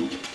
Спасибо.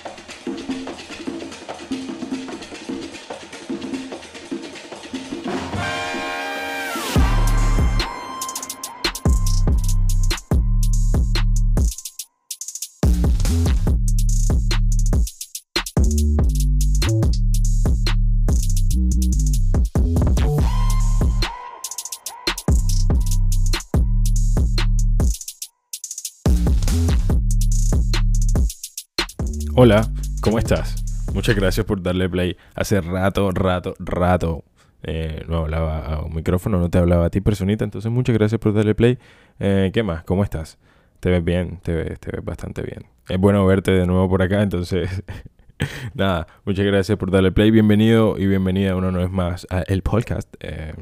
¿Cómo estás? Muchas gracias por darle play. Hace rato, rato, rato. Eh, no hablaba a un micrófono, no te hablaba a ti, personita. Entonces, muchas gracias por darle play. Eh, ¿Qué más? ¿Cómo estás? Te ves bien, te ves, te ves bastante bien. Es bueno verte de nuevo por acá, entonces. Nada, muchas gracias por darle play. Bienvenido y bienvenida una vez más a el podcast. Eh,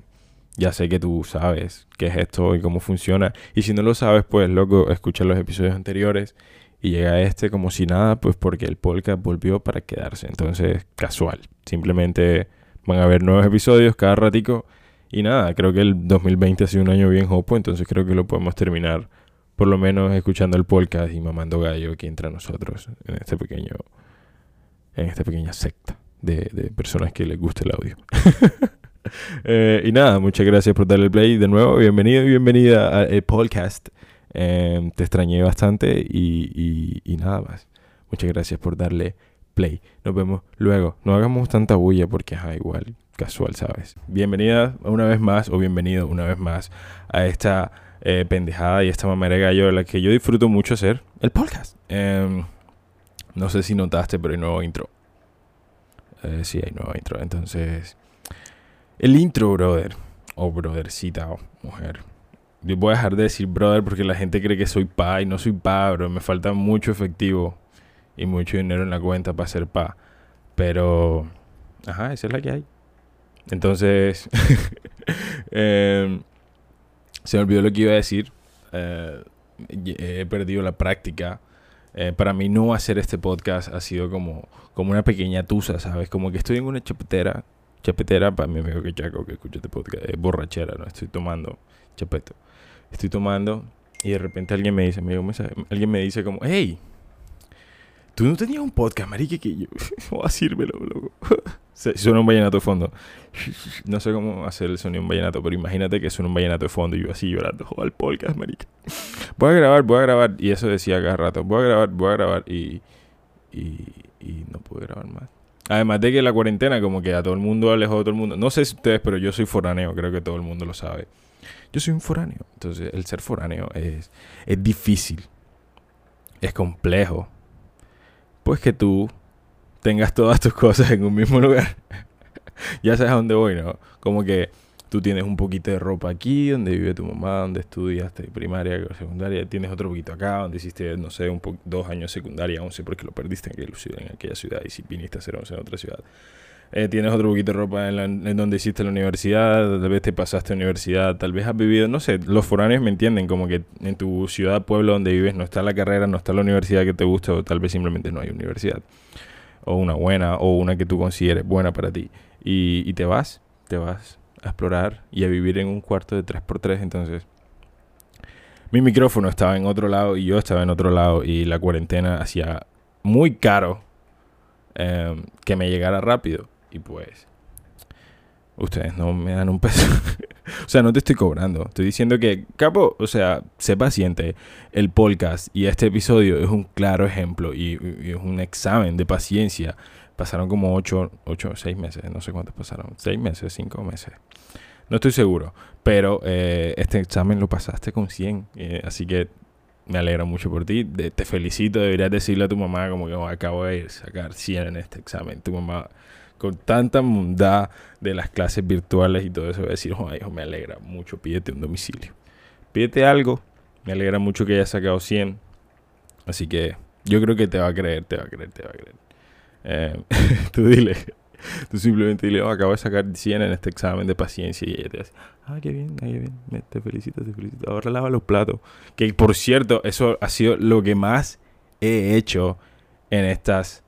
ya sé que tú sabes qué es esto y cómo funciona. Y si no lo sabes, pues loco, escucha los episodios anteriores y llega este como si nada, pues porque el podcast volvió para quedarse. Entonces, casual. Simplemente van a haber nuevos episodios cada ratico. Y nada, creo que el 2020 ha sido un año bien hopo, entonces creo que lo podemos terminar por lo menos escuchando el podcast y mamando gallo aquí entre nosotros en este pequeño en esta pequeña secta de, personas que les gusta el audio. Eh, y nada, muchas gracias por darle play de nuevo. Bienvenido y bienvenida al podcast. Em, te extrañé bastante y, nada más. Muchas gracias por darle play. Nos vemos luego. No hagamos tanta bulla porque es igual, casual, ¿sabes? Bienvenida una vez más o bienvenido una vez más a esta eh, pendejada y esta mamera de gallo la que yo disfruto mucho hacer, el podcast. Em, no sé si notaste, pero hay nuevo intro. Eh, sí, hay nuevo intro. Entonces, el intro, brother. O brothercita o mujer yo voy a dejar de decir brother porque la gente cree que soy pa y no soy pa, bro. Me falta mucho efectivo y mucho dinero en la cuenta para ser pa. Pero, ajá, esa es la que hay. Entonces, em, se me olvidó lo que iba a decir. Eh, he perdido la práctica. Eh, para mí no hacer este podcast ha sido como, como una pequeña tusa, ¿sabes? Como que estoy en una chapetera. Chapetera, para mi amigo que Chaco que escucha este podcast, es borrachera, ¿no? Estoy tomando chapeto estoy tomando y de repente alguien me dice, me alguien me dice como, hey, tú no tenías un podcast, marique, que yo voy a decírmelo, loco. suena un vallenato de fondo. No sé cómo hacer el sonido de un vallenato, pero imagínate que suena un vallenato de fondo y yo así llorando, joder, el podcast, marique. Voy a grabar, voy a grabar. Y eso decía cada rato, voy a grabar, voy a grabar. Y, y, no pude grabar más. Además de que la cuarentena como que a todo el mundo alejó de todo el mundo. No sé si ustedes, pero yo soy foráneo, creo que todo el mundo lo sabe. Yo soy un foráneo. Entonces, el ser foráneo es, es difícil. Es complejo. Pues que tú tengas todas tus cosas en un mismo lugar. ya sabes a dónde voy, ¿no? Como que tú tienes un poquito de ropa aquí, donde vive tu mamá, donde estudiaste primaria, secundaria, tienes otro poquito acá, donde hiciste, no sé, un dos años secundaria, sé porque lo perdiste en aquella, ciudad, y si viniste a hacer once en otra ciudad. Eh, tienes otro poquito de ropa en, donde hiciste la universidad, tal vez te pasaste a universidad, tal vez has vivido, no sé, los foráneos me entienden, como que en tu ciudad, pueblo donde vives no está la carrera, no está la universidad que te gusta o tal vez simplemente no hay universidad. O una buena o una que tú consideres buena para ti. Y, te vas, te vas a explorar y a vivir en un cuarto de 3x3, entonces mi micrófono estaba en otro lado y yo estaba en otro lado y la cuarentena hacía muy caro eh, que me llegara rápido. Y pues, ustedes no me dan un peso. o sea, no te estoy cobrando. Estoy diciendo que, capo, o sea, sé paciente. El podcast y este episodio es un claro ejemplo y, es un examen de paciencia. Pasaron como 8, 8, 6 meses, no sé cuántos pasaron. 6 meses, 5 meses. No estoy seguro. Pero eh, este examen lo pasaste con 100. Eh, así que me alegra mucho por ti. te felicito. Deberías decirle a tu mamá como que oh, acabo de sacar 100 en este examen. Tu mamá con tanta mundad de las clases virtuales y todo eso, voy a decir, oh, hijo, me alegra mucho, pídete un domicilio. Pídete algo, me alegra mucho que hayas sacado 100. Así que yo creo que te va a creer, te va a creer, te va a creer. Eh, tú dile, tú simplemente dile, oh, acabo de sacar 100 en este examen de paciencia y ella te dice, ah, qué bien, qué bien, te felicito, te felicito. Ahora lava los platos. Que por cierto, eso ha sido lo que más he hecho en estas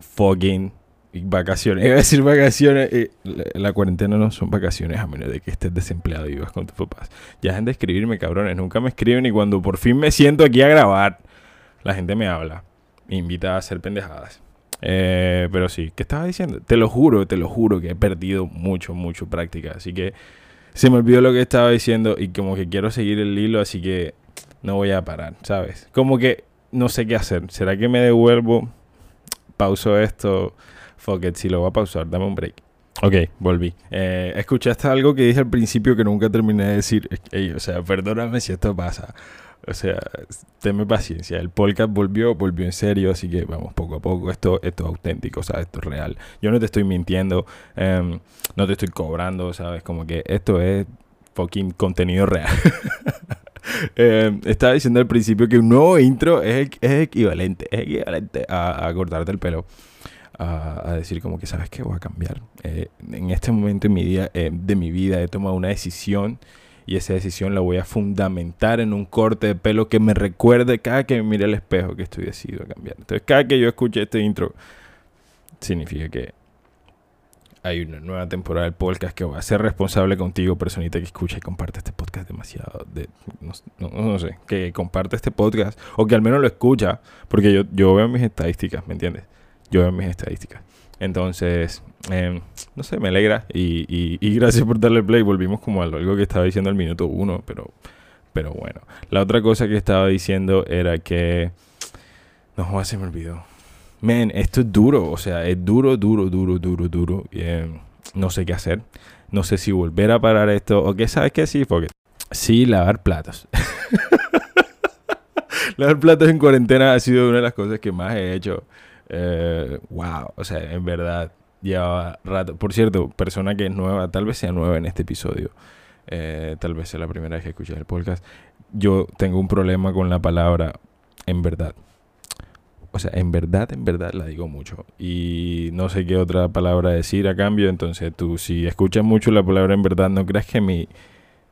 fucking vacaciones. Iba a decir vacaciones. Eh, la, cuarentena no son vacaciones a menos de que estés desempleado y vivas con tus papás. Ya dejen de escribirme, cabrones. Nunca me escriben y cuando por fin me siento aquí a grabar, la gente me habla. me invita a hacer pendejadas. Eh, pero sí, ¿qué estaba diciendo? Te lo juro, te lo juro que he perdido mucho, mucho práctica. Así que se me olvidó lo que estaba diciendo y como que quiero seguir el hilo, así que no voy a parar, ¿sabes? Como que no sé qué hacer. ¿Será que me devuelvo? Pauso esto. Fuck it, si lo voy a pausar, dame un break. Ok, volví. Eh, escuchaste algo que dije al principio que nunca terminé de decir. o sea, perdóname si esto pasa. O sea, tenme paciencia. El podcast volvió, volvió en serio, así que vamos poco a poco. Esto, esto es auténtico, ¿sabes? Esto es real. Yo no te estoy mintiendo, em, no te estoy cobrando, ¿sabes? Como que esto es fucking contenido real. Em, estaba diciendo al principio que un nuevo intro es, equivalente, es equivalente a, cortarte el pelo. A, decir como que sabes que voy a cambiar. Eh, en este momento en mi día, eh, de mi vida he tomado una decisión y esa decisión la voy a fundamentar en un corte de pelo que me recuerde cada que me mire al espejo que estoy decidido a cambiar. Entonces, cada que yo escuche este intro, significa que hay una nueva temporada del podcast que voy a ser responsable contigo, personita que escucha y comparte este podcast demasiado. De, no, sé, que comparte este podcast o que al menos lo escucha, porque yo, yo veo mis estadísticas, ¿me entiendes? Yo veo mis estadísticas. Entonces, em, no sé, me alegra y, y, gracias por darle play. Volvimos como a algo que estaba diciendo al minuto uno, pero, pero bueno. La otra cosa que estaba diciendo era que... No, se me olvidó. Men, esto es duro, o sea, es duro, duro, duro, duro, duro. No sé qué hacer. No sé si volver a parar esto o qué, ¿sabes qué? Sí, porque... Sí, lavar platos. lavar platos en cuarentena ha sido una de las cosas que más he hecho eh, wow, o sea, en verdad, llevaba rato. Por cierto, persona que es nueva, tal vez sea nueva en este episodio, eh, tal vez sea la primera vez que escuché el podcast. Yo tengo un problema con la palabra en verdad. O sea, en verdad, en verdad la digo mucho. Y no sé qué otra palabra decir a cambio. Entonces, tú, si escuchas mucho la palabra en verdad, no creas que mi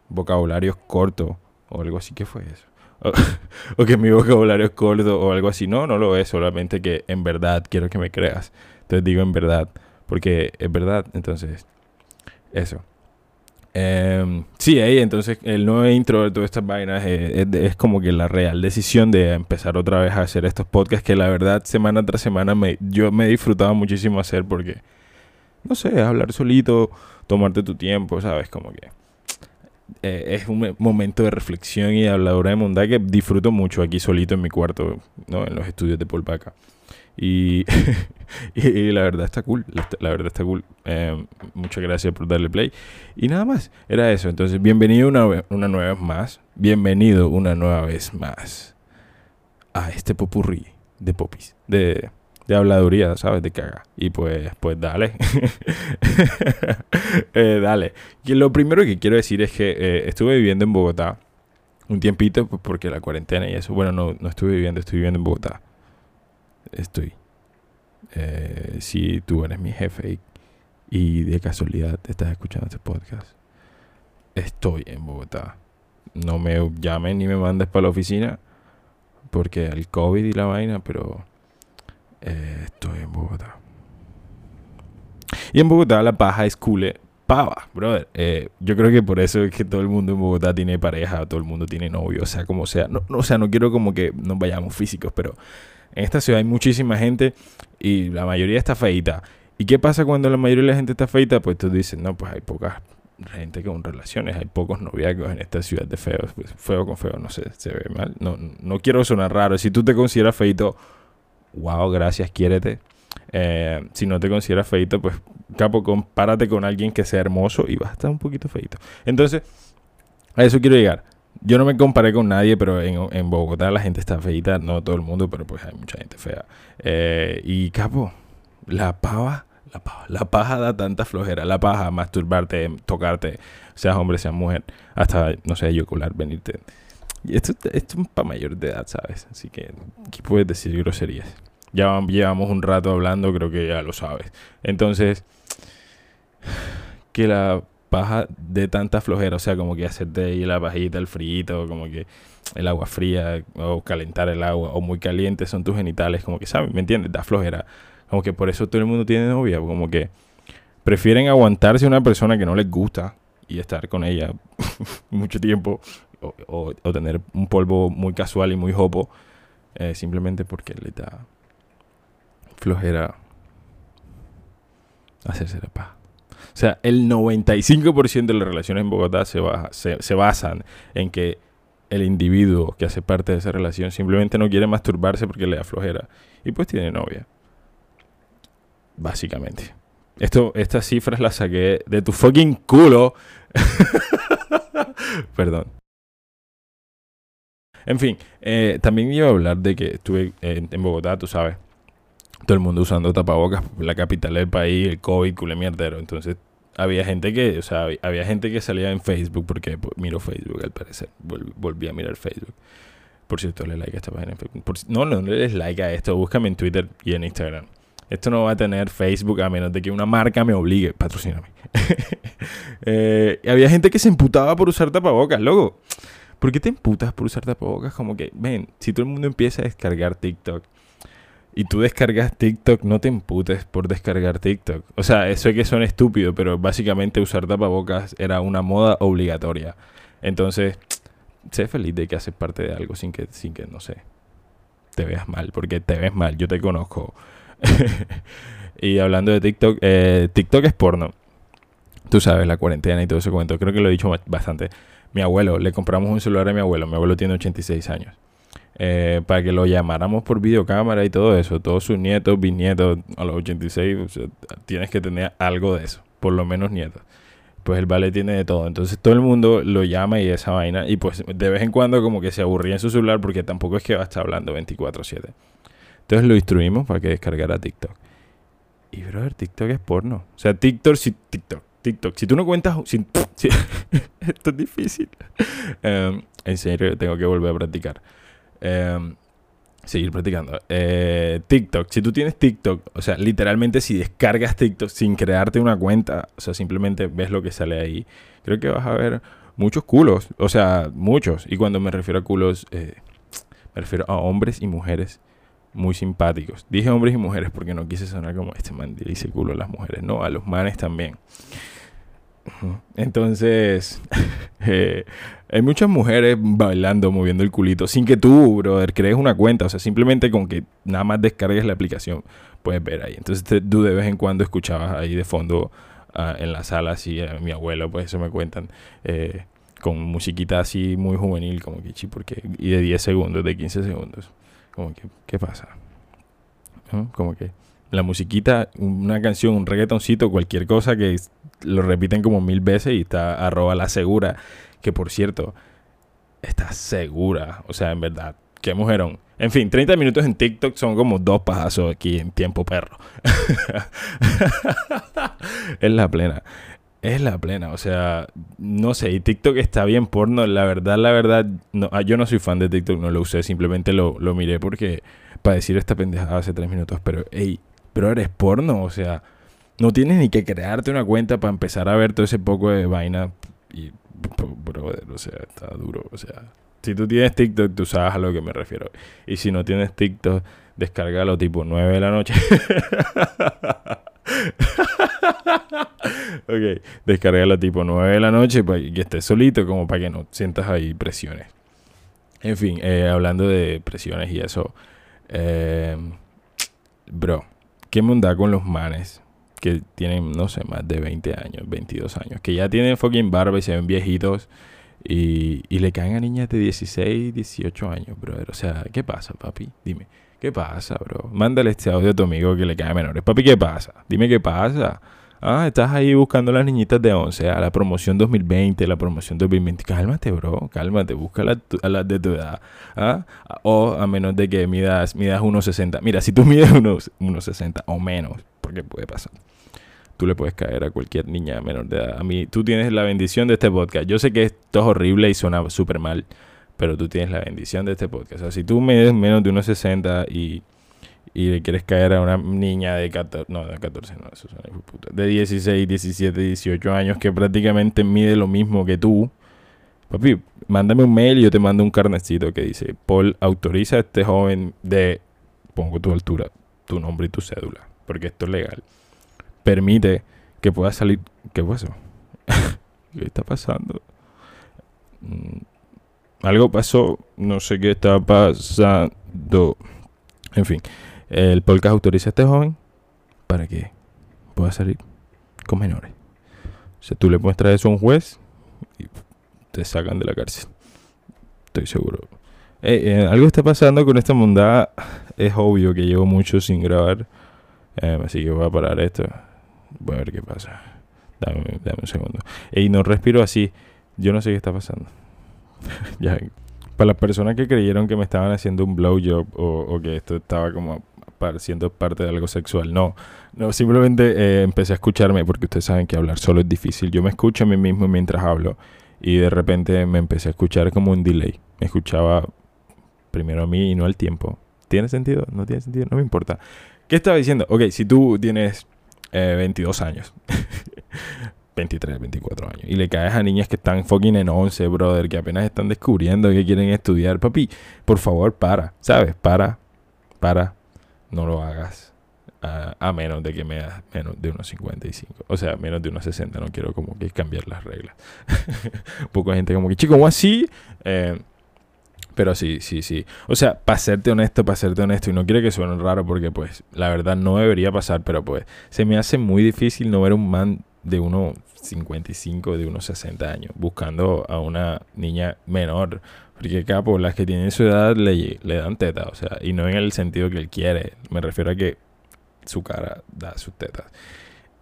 vocabulario es corto o algo así. ¿Qué fue eso? o, que mi vocabulario es corto o algo así. No, no lo es, solamente que en verdad quiero que me creas. Entonces digo en verdad, porque es verdad. Entonces, eso. Eh, sí, ahí entonces el nuevo intro de todas estas vainas es, como que la real decisión de empezar otra vez a hacer estos podcasts que la verdad semana tras semana me, yo me he disfrutado muchísimo hacer porque, no sé, hablar solito, tomarte tu tiempo, ¿sabes? Como que eh, es un momento de reflexión y de habladura de mundad que disfruto mucho aquí solito en mi cuarto, ¿no? En los estudios de Polpaca. Y, la verdad está cool, la, verdad está cool. Eh, muchas gracias por darle play. Y nada más, era eso. Entonces, bienvenido una, una nueva vez más. Bienvenido una nueva vez más a este popurrí de popis, de de habladuría, ¿sabes? De caga. Y pues, pues dale. eh, dale. Y lo primero que quiero decir es que eh, estuve viviendo en Bogotá un tiempito, pues porque la cuarentena y eso. Bueno, no, no estuve viviendo, estoy viviendo en Bogotá. Estoy. Eh, si tú eres mi jefe y, de casualidad estás escuchando este podcast, estoy en Bogotá. No me llames ni me mandes para la oficina porque el COVID y la vaina, pero eh, estoy en Bogotá. Y en Bogotá la paja es cule pava, brother. Eh, yo creo que por eso es que todo el mundo en Bogotá tiene pareja, todo el mundo tiene novio, o sea, como sea. No, o sea, no quiero como que nos vayamos físicos, pero en esta ciudad hay muchísima gente y la mayoría está feita. ¿Y qué pasa cuando la mayoría de la gente está feita? Pues tú dices, no, pues hay poca gente con relaciones, hay pocos noviazgos en esta ciudad de feos. Pues, feo con feo, no sé, se ve mal. No, no quiero sonar raro. Si tú te consideras feito wow, gracias, quiérete. Eh, si no te consideras feito, pues capo, compárate con alguien que sea hermoso y vas a estar un poquito feito. Entonces, a eso quiero llegar. Yo no me comparé con nadie, pero en, Bogotá la gente está feita, no todo el mundo, pero pues hay mucha gente fea. Eh, y capo, la pava, la pava, la paja da tanta flojera, la paja, masturbarte, tocarte, seas hombre, seas mujer, hasta, no sé, eyacular, venirte. Y esto, esto es para mayor de edad, ¿sabes? Así que aquí puedes decir groserías. Ya llevamos un rato hablando, creo que ya lo sabes. Entonces, que la paja de tanta flojera, o sea, como que hacerte ahí la pajita, el frío, como que el agua fría o calentar el agua o muy caliente son tus genitales, como que, ¿sabes? ¿Me entiendes? Da flojera. Como que por eso todo el mundo tiene novia, como que prefieren aguantarse a una persona que no les gusta y estar con ella mucho tiempo o, tener un polvo muy casual y muy hopo eh, simplemente porque le da flojera hacerse la paja. O sea, el 95% de las relaciones en Bogotá se, se, basan en que el individuo que hace parte de esa relación simplemente no quiere masturbarse porque le da flojera. Y pues tiene novia. Básicamente. Esto, estas cifras las saqué de tu fucking culo. Perdón. En fin, eh, también iba a hablar de que estuve en Bogotá, tú sabes, todo el mundo usando tapabocas, la capital del país, el COVID, culo mierdero. Entonces, había gente que, o sea, había gente que salía en Facebook, porque pues, miro Facebook al parecer, volví a mirar Facebook. Por cierto, le like a esta página en Facebook. no, no, le des like a esto, búscame en Twitter y en Instagram. Esto no va a tener Facebook a menos de que una marca me obligue. Patrocíname. eh, había gente que se emputaba por usar tapabocas, loco. ¿Por qué te emputas por usar tapabocas? Como que, ven, si todo el mundo empieza a descargar TikTok y tú descargas TikTok, no te emputes por descargar TikTok. O sea, eso es que son estúpidos, pero básicamente usar tapabocas era una moda obligatoria. Entonces, sé feliz de que haces parte de algo sin que, sin que, no sé, te veas mal, porque te ves mal, yo te conozco. y hablando de TikTok, eh, TikTok es porno. Tú sabes, la cuarentena y todo ese cuento. Creo que lo he dicho bastante. Mi abuelo, le compramos un celular a mi abuelo. Mi abuelo tiene 86 años. Eh, para que lo llamáramos por videocámara y todo eso. Todos sus nietos, bisnietos, a los 86, tienes que tener algo de eso, por lo menos nietos. Pues el vale tiene de todo. Entonces todo el mundo lo llama y esa vaina. Y pues de vez en cuando como que se aburría en su celular porque tampoco es que va a estar hablando 24/7. Entonces lo instruimos para que descargara TikTok. Y brother, TikTok es porno. O sea, TikTok, si, TikTok, TikTok. Si tú no cuentas... esto es difícil. Em, en serio, tengo que volver a practicar. Em, seguir practicando. Eh, TikTok. Si tú tienes TikTok, o sea, literalmente si descargas TikTok sin crearte una cuenta, o sea, simplemente ves lo que sale ahí, creo que vas a ver muchos culos. O sea, muchos. Y cuando me refiero a culos, eh, me refiero a hombres y mujeres muy simpáticos. Dije hombres y mujeres porque no quise sonar como este man dice culo a las mujeres. No, a los manes también. Entonces, eh, hay muchas mujeres bailando, moviendo el culito, sin que tú, brother, crees una cuenta. O sea, simplemente con que nada más descargues la aplicación, puedes ver ahí. Entonces, tú de vez en cuando escuchabas ahí de fondo ah, en la sala, así, a mi abuelo, pues eso me cuentan, eh, con musiquita así muy juvenil, como que, chi, porque, y de 10 segundos, de 15 segundos. Como que, ¿qué pasa? Como que la musiquita, una canción, un reggaetoncito, cualquier cosa que lo repiten como mil veces y está arroba la segura, que por cierto, está segura, o sea, en verdad, qué mujerón. En fin, 30 minutos en TikTok son como dos pasos aquí en tiempo perro. es la plena. Es la plena, o sea, no sé, y TikTok está bien porno, la verdad, la verdad, no, ah, yo no soy fan de TikTok, no lo usé, simplemente lo, lo miré porque, para decir esta pendejada hace tres minutos, pero, hey, pero eres porno, o sea, no tienes ni que crearte una cuenta para empezar a ver todo ese poco de vaina. Y, brother, o sea, está duro, o sea. Si tú tienes TikTok, tú sabes a lo que me refiero. Y si no tienes TikTok, descárgalo tipo 9 de la noche. ok, descárgalo tipo 9 de la noche para que estés solito, como para que no sientas ahí presiones. En fin, eh, hablando de presiones y eso. Eh, bro, ¿Qué da con los manes que tienen, no sé, más de 20 años, 22 años? Que ya tienen fucking barba y se ven viejitos y, y le caen a niñas de 16, 18 años, brother. O sea, ¿qué pasa, papi? Dime, ¿qué pasa, bro? Mándale este audio a tu amigo que le cae menores. Papi, ¿qué pasa? Dime qué pasa. Ah, estás ahí buscando a las niñitas de 11, a la promoción 2020, la promoción 2020. Cálmate, bro, cálmate, busca a las de tu edad. ¿ah? O a menos de que midas, midas 1,60. Mira, si tú mides 1,60 o menos, porque puede pasar. Tú le puedes caer a cualquier niña menor de edad. A mí, tú tienes la bendición de este podcast. Yo sé que esto es horrible y suena súper mal, pero tú tienes la bendición de este podcast. O sea, si tú mides menos de 1,60 y y le quieres caer a una niña de 14, no, de 14, no, eso es puta, de 16, 17, 18 años que prácticamente mide lo mismo que tú, papi, mándame un mail y yo te mando un carnecito que dice, Paul, autoriza a este joven de, pongo tu altura, tu nombre y tu cédula, porque esto es legal, permite que pueda salir, ¿qué eso? ¿Qué está pasando? Mm, algo pasó, no sé qué está pasando. En fin, el podcast autoriza a este joven para que pueda salir con menores. O sea, tú le muestras eso a un juez y te sacan de la cárcel. Estoy seguro. Eh, eh, algo está pasando con esta mondada. Es obvio que llevo mucho sin grabar. Eh, así que voy a parar esto. Voy a ver qué pasa. Dame, dame un segundo. Y no respiro así. Yo no sé qué está pasando. ya. Para las personas que creyeron que me estaban haciendo un blowjob o, o que esto estaba como siendo parte de algo sexual. No, no simplemente eh, empecé a escucharme porque ustedes saben que hablar solo es difícil. Yo me escucho a mí mismo mientras hablo y de repente me empecé a escuchar como un delay. Me escuchaba primero a mí y no al tiempo. ¿Tiene sentido? ¿No tiene sentido? No me importa. ¿Qué estaba diciendo? Ok, si tú tienes 22 eh, años, 23, 24 años, y le caes a niñas que están fucking en 11, brother, que apenas están descubriendo que quieren estudiar, papi, por favor, para, ¿sabes? Para, para, no lo hagas. A, menos de que me das menos de unos 55. O sea, menos de unos 60. No quiero como que cambiar las reglas. Un poco de gente como que, chico, ¿cómo así? Eh, pero sí, sí, sí. O sea, para serte honesto, para serte honesto, y no quiero que suene raro porque pues la verdad no debería pasar, pero pues se me hace muy difícil no ver un man de unos 55, de unos 60 años, buscando a una niña menor porque capo, las que tienen su edad le, le dan teta, o sea, y no en el sentido que él quiere. Me refiero a que su cara da sus tetas.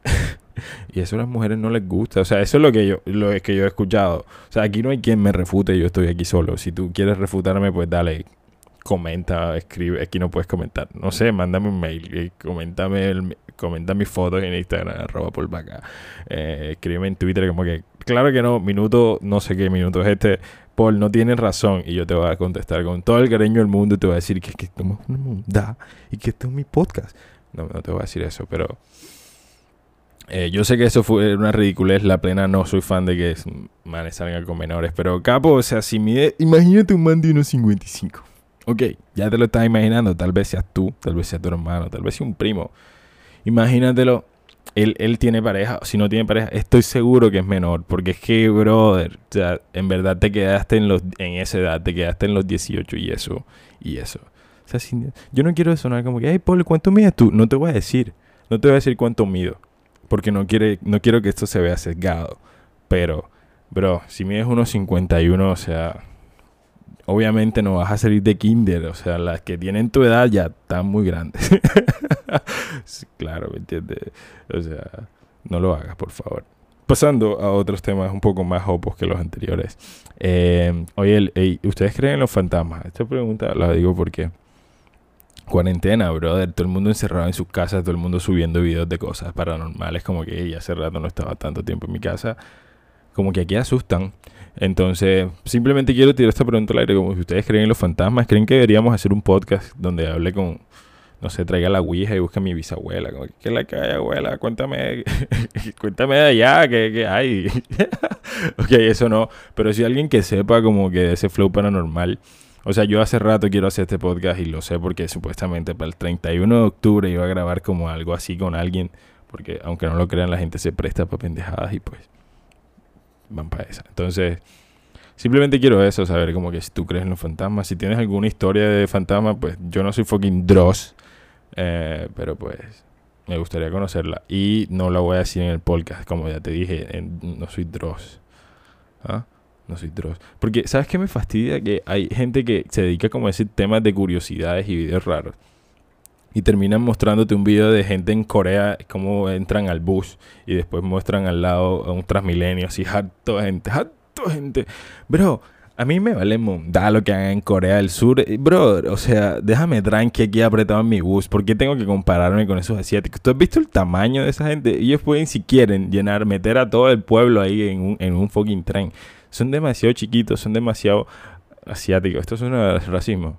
y eso a las mujeres no les gusta. O sea, eso es lo que yo, lo que yo he escuchado. O sea, aquí no hay quien me refute, yo estoy aquí solo. Si tú quieres refutarme, pues dale, comenta, escribe. Aquí no puedes comentar. No sé, mándame un mail. Eh, coméntame el, comenta mis fotos en Instagram, arroba por acá. Eh, escríbeme en Twitter como que, claro que no, minuto, no sé qué minuto es este no tienes razón. Y yo te voy a contestar con todo el cariño del mundo y te voy a decir que, que esto es una mundad y que esto es mi podcast. No, no te voy a decir eso, pero... Eh, yo sé que eso fue una ridiculez, la plena no soy fan de que manes salgan con menores, pero capo, o sea, si mide, imagínate un man de unos 55. Ok, ya te lo estás imaginando, tal vez seas tú, tal vez sea tu hermano, tal vez sea un primo. Imagínatelo él, tiene pareja, si no tiene pareja, estoy seguro que es menor, porque es que, brother, o sea, en verdad te quedaste en, los, en esa edad, te quedaste en los 18 y eso, y eso. O sea, yo no quiero sonar como que, ay, Paul, ¿cuánto mides tú? No te voy a decir, no te voy a decir cuánto mido, porque no, quiere, no quiero que esto se vea sesgado, pero, bro, si mides unos 51, o sea, obviamente no vas a salir de kinder, o sea, las que tienen tu edad ya están muy grandes. claro, ¿me entiendes? O sea, no lo hagas, por favor. Pasando a otros temas un poco más opos que los anteriores. Eh, oye, ¿ustedes creen en los fantasmas? Esta pregunta la digo porque cuarentena, brother, todo el mundo encerrado en sus casas, todo el mundo subiendo videos de cosas paranormales, como que ya hace rato no estaba tanto tiempo en mi casa, como que aquí asustan. Entonces, simplemente quiero tirar esta pregunta al aire, como si ustedes creen en los fantasmas, ¿creen que deberíamos hacer un podcast donde hable con, no sé, traiga la Ouija y busque a mi bisabuela? Como, ¿Qué la cae, abuela? Cuéntame, cuéntame de allá, ¿qué, hay? ok, eso no, pero si alguien que sepa como que ese flow paranormal, o sea, yo hace rato quiero hacer este podcast y lo sé porque supuestamente para el 31 de octubre iba a grabar como algo así con alguien, porque aunque no lo crean, la gente se presta para pendejadas y pues van para esa. Entonces, simplemente quiero eso, saber como que si tú crees en los fantasmas, si tienes alguna historia de fantasma, pues yo no soy fucking Dross, eh, pero pues me gustaría conocerla. Y no la voy a decir en el podcast, como ya te dije, no soy Dross. ¿Ah? No soy Dross. Porque, ¿sabes qué me fastidia? Que hay gente que se dedica como a decir temas de curiosidades y videos raros y terminan mostrándote un video de gente en Corea, cómo entran al bus y después muestran al lado a un transmilenio, así, harto gente, harto gente. Bro, a mí me vale mundar lo que hagan en Corea del Sur. Eh, bro, o sea, déjame tranqui aquí apretado en mi bus. ¿Por qué tengo que compararme con esos asiáticos? ¿Tú has visto el tamaño de esa gente? Ellos pueden, si quieren, llenar, meter a todo el pueblo ahí en un, en un fucking tren. Son demasiado chiquitos, son demasiado asiáticos. Esto es un racismo.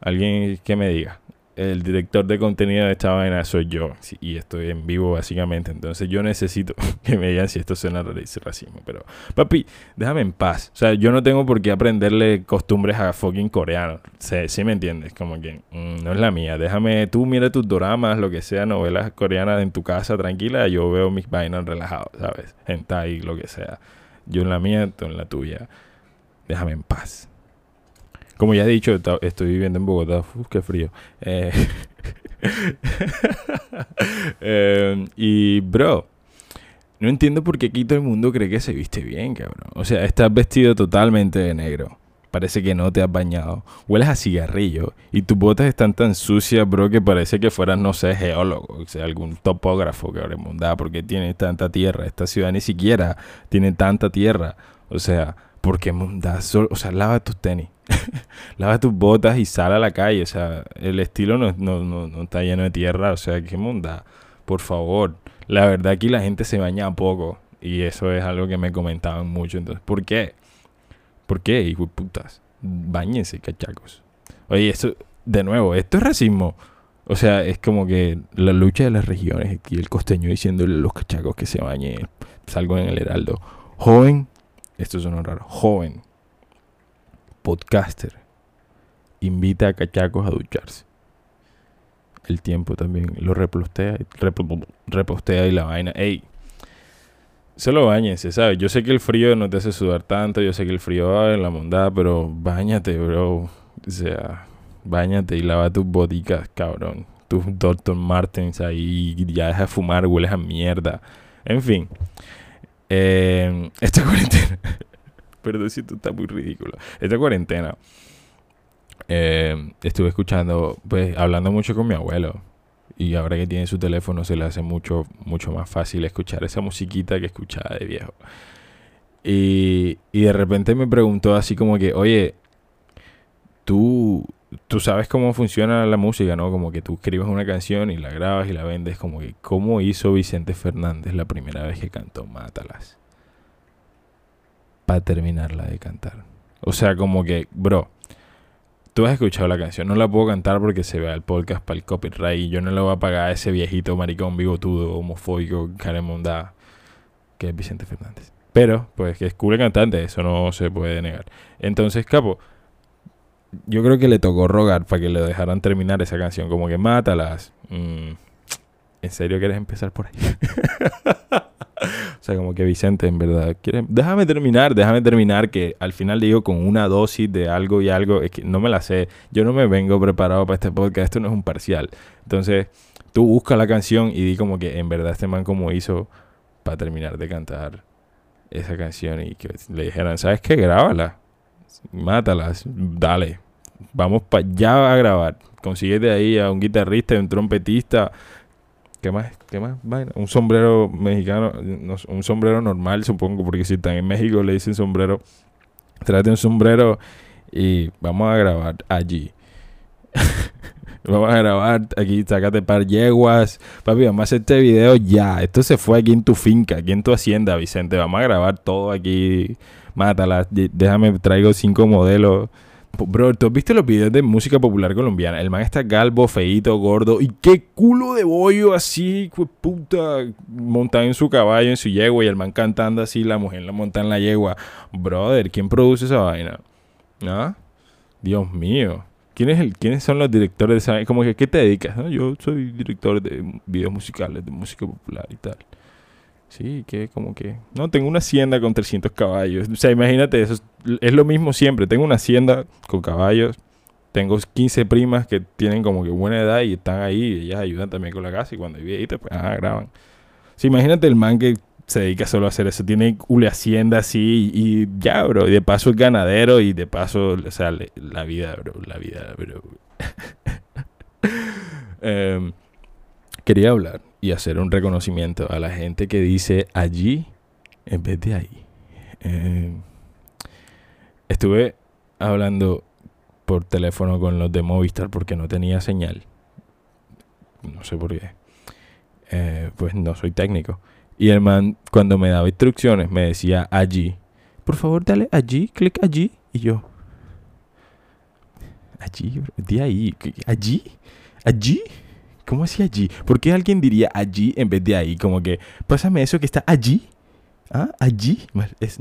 Alguien que me diga el director de contenido de esta vaina soy yo y estoy en vivo básicamente. Entonces yo necesito que me digan si esto suena racismo. Pero papi, déjame en paz. O sea, yo no tengo por qué aprenderle costumbres a fucking coreanos. Sí, sí me entiendes, como que mm, no es la mía. Déjame, tú mira tus dramas, lo que sea, novelas coreanas en tu casa tranquila. Yo veo mis vainas relajados, ¿sabes? Hentai, lo que sea. Yo en la mía, tú en la tuya. Déjame en paz. Como ya he dicho, estoy viviendo en Bogotá. Uf, qué frío. Eh, em, y, bro, no entiendo por qué aquí todo el mundo cree que se viste bien, cabrón. O sea, estás vestido totalmente de negro. Parece que no te has bañado. Hueles a cigarrillo. Y tus botas están tan sucias, bro, que parece que fueras, no sé, geólogo. O sea, algún topógrafo, cabrón. Porque tiene tanta tierra. Esta ciudad ni siquiera tiene tanta tierra. O sea, porque mundas. O sea, lava tus tenis. lava tus botas y sal a la calle. O sea, el estilo no, no, no, está lleno de tierra. O sea, qué munda. Por favor. La verdad, aquí la gente se baña poco. Y eso es algo que me comentaban mucho. Entonces, ¿por qué? ¿Por qué, hijo de putas? Báñense, cachacos. Oye, esto, de nuevo, esto es racismo. O sea, es como que la lucha de las regiones y el costeño diciéndole a los cachacos que se bañen. Salgo en el heraldo. Joven, esto es un raro, joven, podcaster, invita a cachacos a ducharse. El tiempo también lo repostea, repostea y la vaina. Ey, Solo bañense, ¿sabes? Yo sé que el frío no te hace sudar tanto, yo sé que el frío va en la mondada, pero bañate, bro. O sea, bañate y lava tus boticas, cabrón. Tus Dr. Martens ahí, ya deja de fumar, hueles a mierda. En fin. Eh, esta cuarentena. Perdón si esto está muy ridículo. Esta cuarentena. Eh, estuve escuchando, pues, hablando mucho con mi abuelo y ahora que tiene su teléfono se le hace mucho, mucho más fácil escuchar esa musiquita que escuchaba de viejo. Y, y de repente me preguntó así como que, oye, tú, tú sabes cómo funciona la música, ¿no? Como que tú escribes una canción y la grabas y la vendes, como que, ¿cómo hizo Vicente Fernández la primera vez que cantó Mátalas? Para terminarla de cantar. O sea, como que, bro, Tú has escuchado la canción, no la puedo cantar porque se vea el podcast para el copyright y yo no le voy a pagar a ese viejito maricón bigotudo, homofóbico, que es Vicente Fernández. Pero, pues que es cool cantante, eso no se puede negar. Entonces, capo, yo creo que le tocó rogar para que le dejaran terminar esa canción, como que mátalas. Mm, ¿En serio quieres empezar por ahí? O sea, como que Vicente, en verdad, quiere, déjame terminar, déjame terminar, que al final digo con una dosis de algo y algo, es que no me la sé, yo no me vengo preparado para este podcast, esto no es un parcial. Entonces, tú busca la canción y di como que en verdad este man como hizo para terminar de cantar esa canción y que le dijeran, ¿sabes qué? Grábala, mátalas, dale, vamos para allá a grabar. Consíguete ahí a un guitarrista, un trompetista, ¿Qué más? ¿Qué más? un sombrero mexicano, un sombrero normal, supongo, porque si están en México le dicen sombrero. Trate un sombrero y vamos a grabar allí. vamos a grabar aquí, sácate par yeguas. Papi, vamos a hacer este video ya. Esto se fue aquí en tu finca, aquí en tu hacienda, Vicente. Vamos a grabar todo aquí. Mátala. Déjame, traigo cinco modelos Bro, ¿tú has visto los videos de música popular colombiana? El man está galbo, feito, gordo. Y qué culo de bollo así, puta. Montado en su caballo, en su yegua. Y el man cantando así, la mujer la monta en la yegua. Brother, ¿quién produce esa vaina? ¿Ah? Dios mío. ¿Quién es el, ¿Quiénes son los directores de esa vaina? Como que, ¿qué te dedicas? Yo soy director de videos musicales, de música popular y tal. Sí, que como que... No, tengo una hacienda con 300 caballos. O sea, imagínate, eso es, lo mismo siempre. Tengo una hacienda con caballos. Tengo 15 primas que tienen como que buena edad y están ahí. Y ellas ayudan también con la casa. Y cuando hay viejitas, pues, ah, graban. Sí, imagínate el man que se dedica solo a hacer eso. Tiene una hacienda así y, ya, bro. Y de paso es ganadero y de paso, o sea, la vida, bro. La vida, bro. Em, quería hablar y hacer un reconocimiento a la gente que dice allí en vez de ahí. Eh, estuve hablando por teléfono con los de Movistar porque no tenía señal. No sé por qué. Eh, pues no soy técnico. Y el man, cuando me daba instrucciones, me decía allí. Por favor, dale allí, clic allí. Y yo. Allí, de ahí. ¿Allí? ¿Allí? ¿Cómo así allí? ¿Por qué alguien diría allí en vez de ahí? Como que, pásame eso que está allí. ¿Ah? ¿Allí? Es,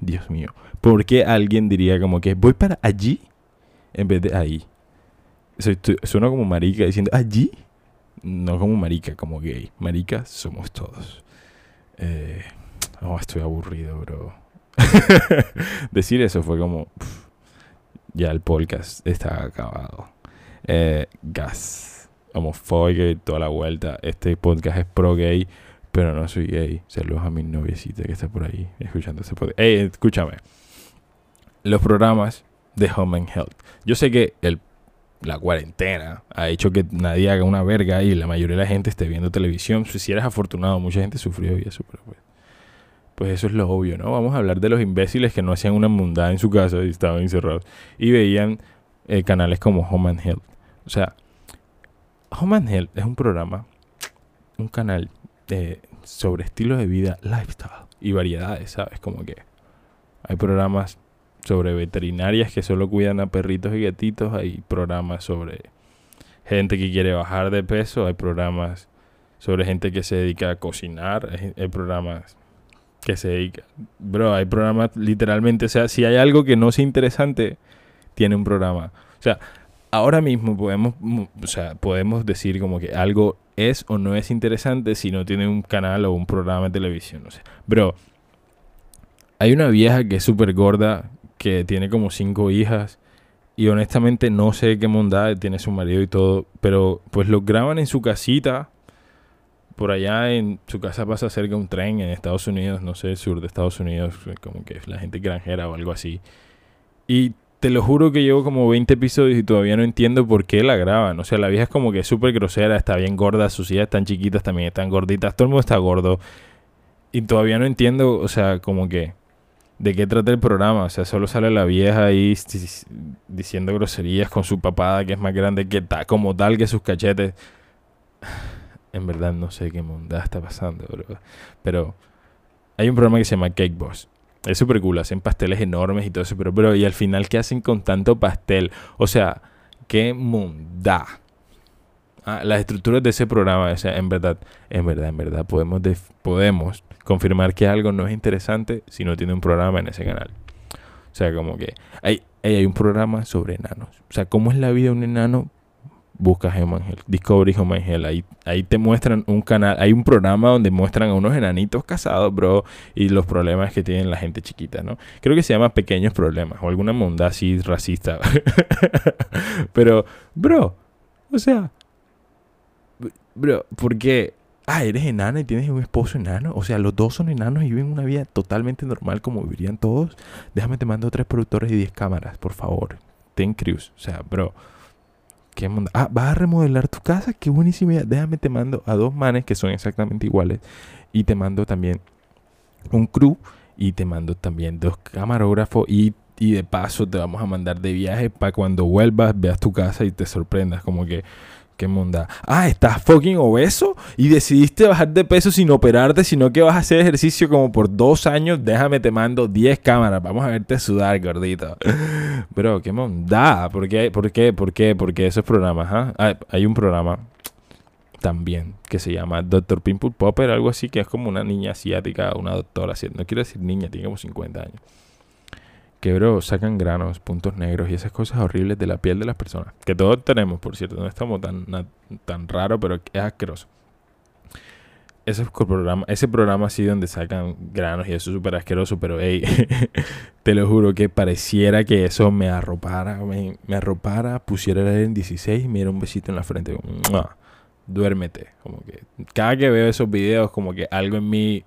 Dios mío. ¿Por qué alguien diría como que voy para allí en vez de ahí? Suena como marica diciendo allí. No como marica, como gay. Marica somos todos. Eh, oh, estoy aburrido, bro. Decir eso fue como... ya el podcast está acabado. Eh, gas, homofóbico y toda la vuelta. Este podcast es pro gay, pero no soy gay. Saludos a mi noviecita que está por ahí escuchando ese podcast. Ey, escúchame. Los programas de Home and Health. Yo sé que el, la cuarentena ha hecho que nadie haga una verga y la mayoría de la gente esté viendo televisión. Si eres afortunado, mucha gente sufrió y eso, pero pues, pues eso es lo obvio, ¿no? Vamos a hablar de los imbéciles que no hacían una mundada en su casa y estaban encerrados y veían eh, canales como Home and Health. O sea, Home and Health es un programa, un canal eh, sobre estilo de vida, lifestyle y variedades, ¿sabes? Como que hay programas sobre veterinarias que solo cuidan a perritos y gatitos, hay programas sobre gente que quiere bajar de peso, hay programas sobre gente que se dedica a cocinar, hay, programas que se dedican... Bro, hay programas literalmente, o sea, si hay algo que no sea interesante, tiene un programa. O sea, ahora mismo podemos, o sea, podemos decir como que algo es o no es interesante si no tiene un canal o un programa de televisión. O sea, bro, hay una vieja que es súper gorda que tiene como cinco hijas. Y honestamente no sé qué mondad tiene su marido y todo. Pero pues lo graban en su casita. Por allá en su casa pasa cerca un tren en Estados Unidos, no sé, sur de Estados Unidos, como que la gente granjera o algo así. Y te lo juro que llevo como 20 episodios y todavía no entiendo por qué la graban. O sea, la vieja es como que súper grosera, está bien gorda, sus hijas están chiquitas, también están gorditas, todo el mundo está gordo. Y todavía no entiendo, o sea, como que de qué trata el programa. O sea, solo sale la vieja ahí diciendo groserías con su papada que es más grande que ta, como tal que sus cachetes. En verdad no sé qué mundo está pasando, bro. Pero hay un programa que se llama Cake Boss. Es súper cool, hacen pasteles enormes y todo eso, pero bro, y al final, ¿qué hacen con tanto pastel? O sea, qué munda. Ah, las estructuras de ese programa, o sea, en verdad, en verdad, en verdad, podemos, podemos confirmar que algo no es interesante si no tiene un programa en ese canal. O sea, como que hay, hay un programa sobre enanos. O sea, ¿cómo es la vida de un enano? Busca Human Health, Discovery Health. Ahí, ahí te muestran un canal, hay un programa donde muestran a unos enanitos casados, bro, y los problemas que tienen la gente chiquita, ¿no? Creo que se llama Pequeños Problemas o alguna monda así racista. Pero, bro, o sea, bro, ¿por qué? ah, eres enana y tienes un esposo enano. O sea, los dos son enanos y viven una vida totalmente normal como vivirían todos. Déjame te mando tres productores y diez cámaras, por favor. Ten Cruz. O sea, bro. ¿Qué mundo? Ah, vas a remodelar tu casa. Qué buenísima idea. Déjame te mando a dos manes que son exactamente iguales. Y te mando también un crew. Y te mando también dos camarógrafos. Y, y de paso te vamos a mandar de viaje para cuando vuelvas, veas tu casa y te sorprendas. Como que Qué munda. Ah, estás fucking obeso y decidiste bajar de peso sin operarte, sino que vas a hacer ejercicio como por dos años. Déjame, te mando 10 cámaras. Vamos a verte sudar, gordito. Bro, qué monda. ¿Por qué? ¿Por qué? ¿Por qué? Porque esos programas, ¿ah? ah hay un programa también que se llama Dr. Pimple Popper, algo así, que es como una niña asiática, una doctora. No quiero decir niña, tiene como 50 años que, bro, sacan granos, puntos negros y esas cosas horribles de la piel de las personas. Que todos tenemos, por cierto, no estamos tan, tan raro, pero es asqueroso. Ese programa, ese programa así donde sacan granos y eso es súper asqueroso, pero hey, te lo juro que pareciera que eso me arropara, me, arropara, pusiera el en 16 y me diera un besito en la frente. Duérmete. Como que cada que veo esos videos, como que algo en mí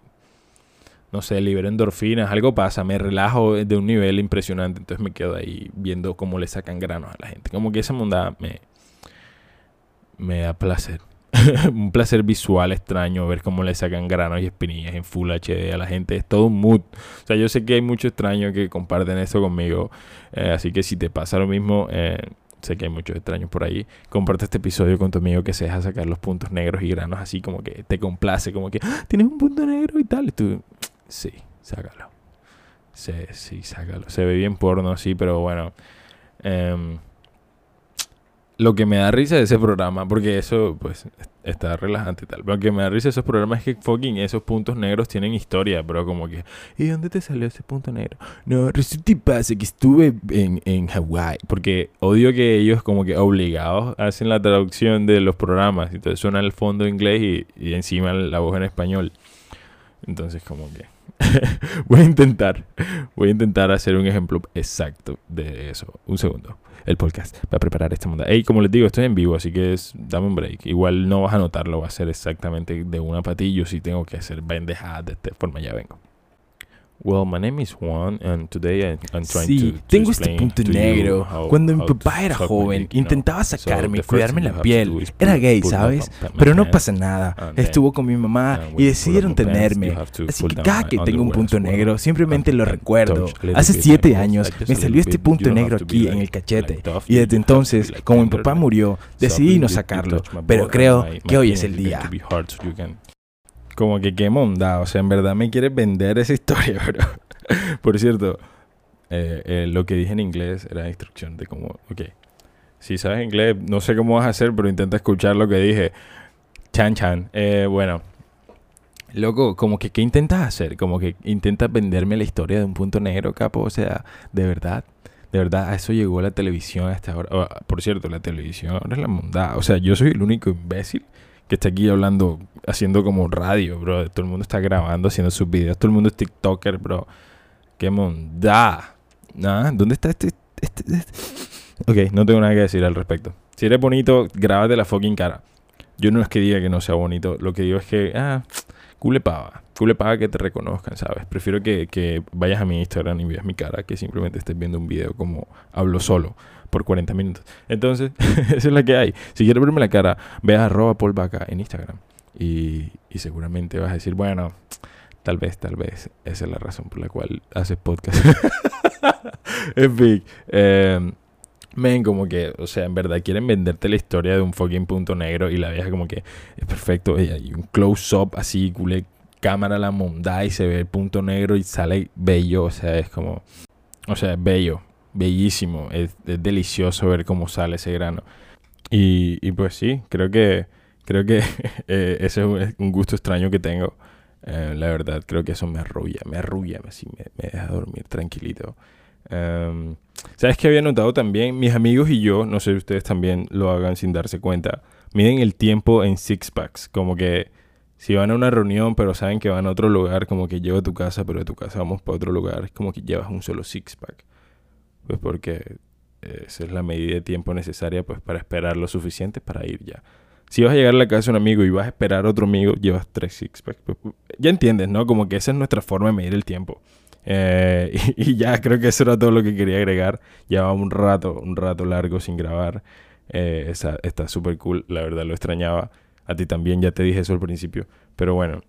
no sé, libero endorfinas, algo pasa, me relajo de un nivel impresionante, entonces me quedo ahí viendo cómo le sacan granos a la gente. Como que esa monda me, me da placer. un placer visual extraño ver cómo le sacan granos y espinillas en Full HD a la gente. Es todo un mood. O sea, yo sé que hay muchos extraños que comparten eso conmigo. Eh, así que si te pasa lo mismo, eh, sé que hay muchos extraños por ahí. Comparte este episodio con tu amigo que se deja sacar los puntos negros y granos así como que te complace, como que ¡Ah! tienes un punto negro y tal. Sí, sácalo. Sí, sí, sácalo. Se ve bien porno, sí, pero bueno. Em, lo que me da risa de ese programa, porque eso, pues, está relajante y tal. Lo que me da risa de esos programas es que fucking esos puntos negros tienen historia, pero como que, ¿y dónde te salió ese punto negro? No, resulta y pasa que estuve en, en Hawái, porque odio que ellos como que obligados hacen la traducción de los programas, entonces suena el fondo inglés y, y encima la voz en español. Entonces como que voy a intentar, voy a intentar hacer un ejemplo exacto de eso. Un segundo. El podcast va a preparar esta monda. Hey, como les digo, estoy en vivo, así que es, dame un break. Igual no vas a notarlo, va a ser exactamente de una patilla. Si tengo que hacer bendejadas de esta forma, ya vengo. Well, my name is Juan, and today I, I'm trying Sí, to, to tengo este punto negro. how- Cuando mi papá era joven, intentaba So sacarme y first cuidarme la piel. Era gay, ¿sabes? Pero no pasa nada. Estuvo con mi mamá y decidieron tenerme. Así que cada que tengo un punto negro, simplemente lo recuerdo. Hace siete años me salió este punto negro aquí en el cachete. Y desde entonces, como mi papá murió, decidí no sacarlo. Pero creo que hoy es el día. Como que qué monda, o sea, en verdad me quieres vender esa historia, bro. Por cierto, eh, eh, lo que dije en inglés era instrucción de cómo, ok, si sabes inglés, no sé cómo vas a hacer, pero intenta escuchar lo que dije. Chan chan. Eh, bueno, loco, como que, ¿qué intentas hacer? Como que intentas venderme la historia de un punto negro, capo, o sea, de verdad. De verdad, a eso llegó la televisión hasta ahora. Oh, por cierto, la televisión ahora es la mondada. O sea, yo soy el único imbécil que está aquí hablando, haciendo como radio, bro. Todo el mundo está grabando, haciendo sus videos. Todo el mundo es TikToker, bro. Qué mondada. Nah, ¿Dónde está este, este, este? Ok, no tengo nada que decir al respecto. Si eres bonito, grábate la fucking cara. Yo no es que diga que no sea bonito. Lo que digo es que, ah, cule pava. Cule pava que te reconozcan, ¿sabes? Prefiero que, que vayas a mi Instagram y veas mi cara que simplemente estés viendo un video como hablo solo por 40 minutos. Entonces, esa es la que hay. Si quieres verme la cara, ve a arroba polvaca en Instagram. Y, y seguramente vas a decir, bueno, tal vez, tal vez, esa es la razón por la cual haces podcast. en fin, eh, como que, o sea, en verdad quieren venderte la historia de un fucking punto negro y la vieja como que es perfecto. Y hay un close-up así, culé, cámara la mondá y se ve el punto negro y sale bello. O sea, es como, o sea, es bello, bellísimo. Es, es delicioso ver cómo sale ese grano. Y, y pues sí, creo que, creo que eh, ese es un- gusto extraño que tengo. Eh, la verdad, creo que eso me arrulla, me arrulla, así me, me deja dormir tranquilito. Em, ¿Sabes qué había notado también? Mis amigos y yo, no sé si ustedes también lo hagan sin darse cuenta, miden el tiempo en six packs. Como que si van a una reunión, pero saben que van a otro lugar, como que llego a tu casa, pero de tu casa vamos para otro lugar, es como que llevas un solo six pack. Pues porque eh, esa es la medida de tiempo necesaria pues para esperar lo suficiente para ir ya. Si vas a llegar a la casa de un amigo y vas a esperar a otro amigo, llevas tres six packs. Pues, ya entiendes, ¿no? Como que esa es nuestra forma de medir el tiempo. Eh, y, ya creo que eso era todo lo que quería agregar. Llevaba un rato, un rato largo sin grabar. Eh, está súper cool, la verdad lo extrañaba. A ti también, ya te dije eso al principio. Pero bueno,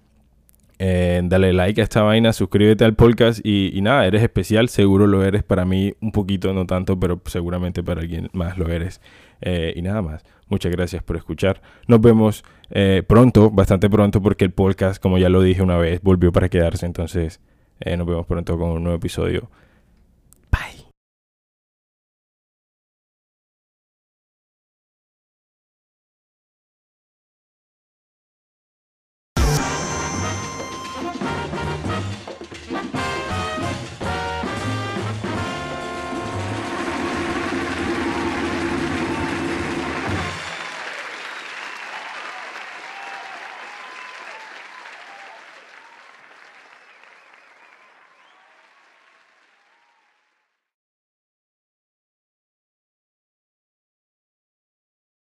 eh, dale like a esta vaina, suscríbete al podcast y, nada, eres especial, seguro lo eres para mí un poquito, no tanto, pero seguramente para alguien más lo eres. Eh, y nada más, muchas gracias por escuchar. Nos vemos eh, pronto, bastante pronto, porque el podcast, como ya lo dije una vez, volvió para quedarse. Entonces, nos vemos pronto con un nuevo episodio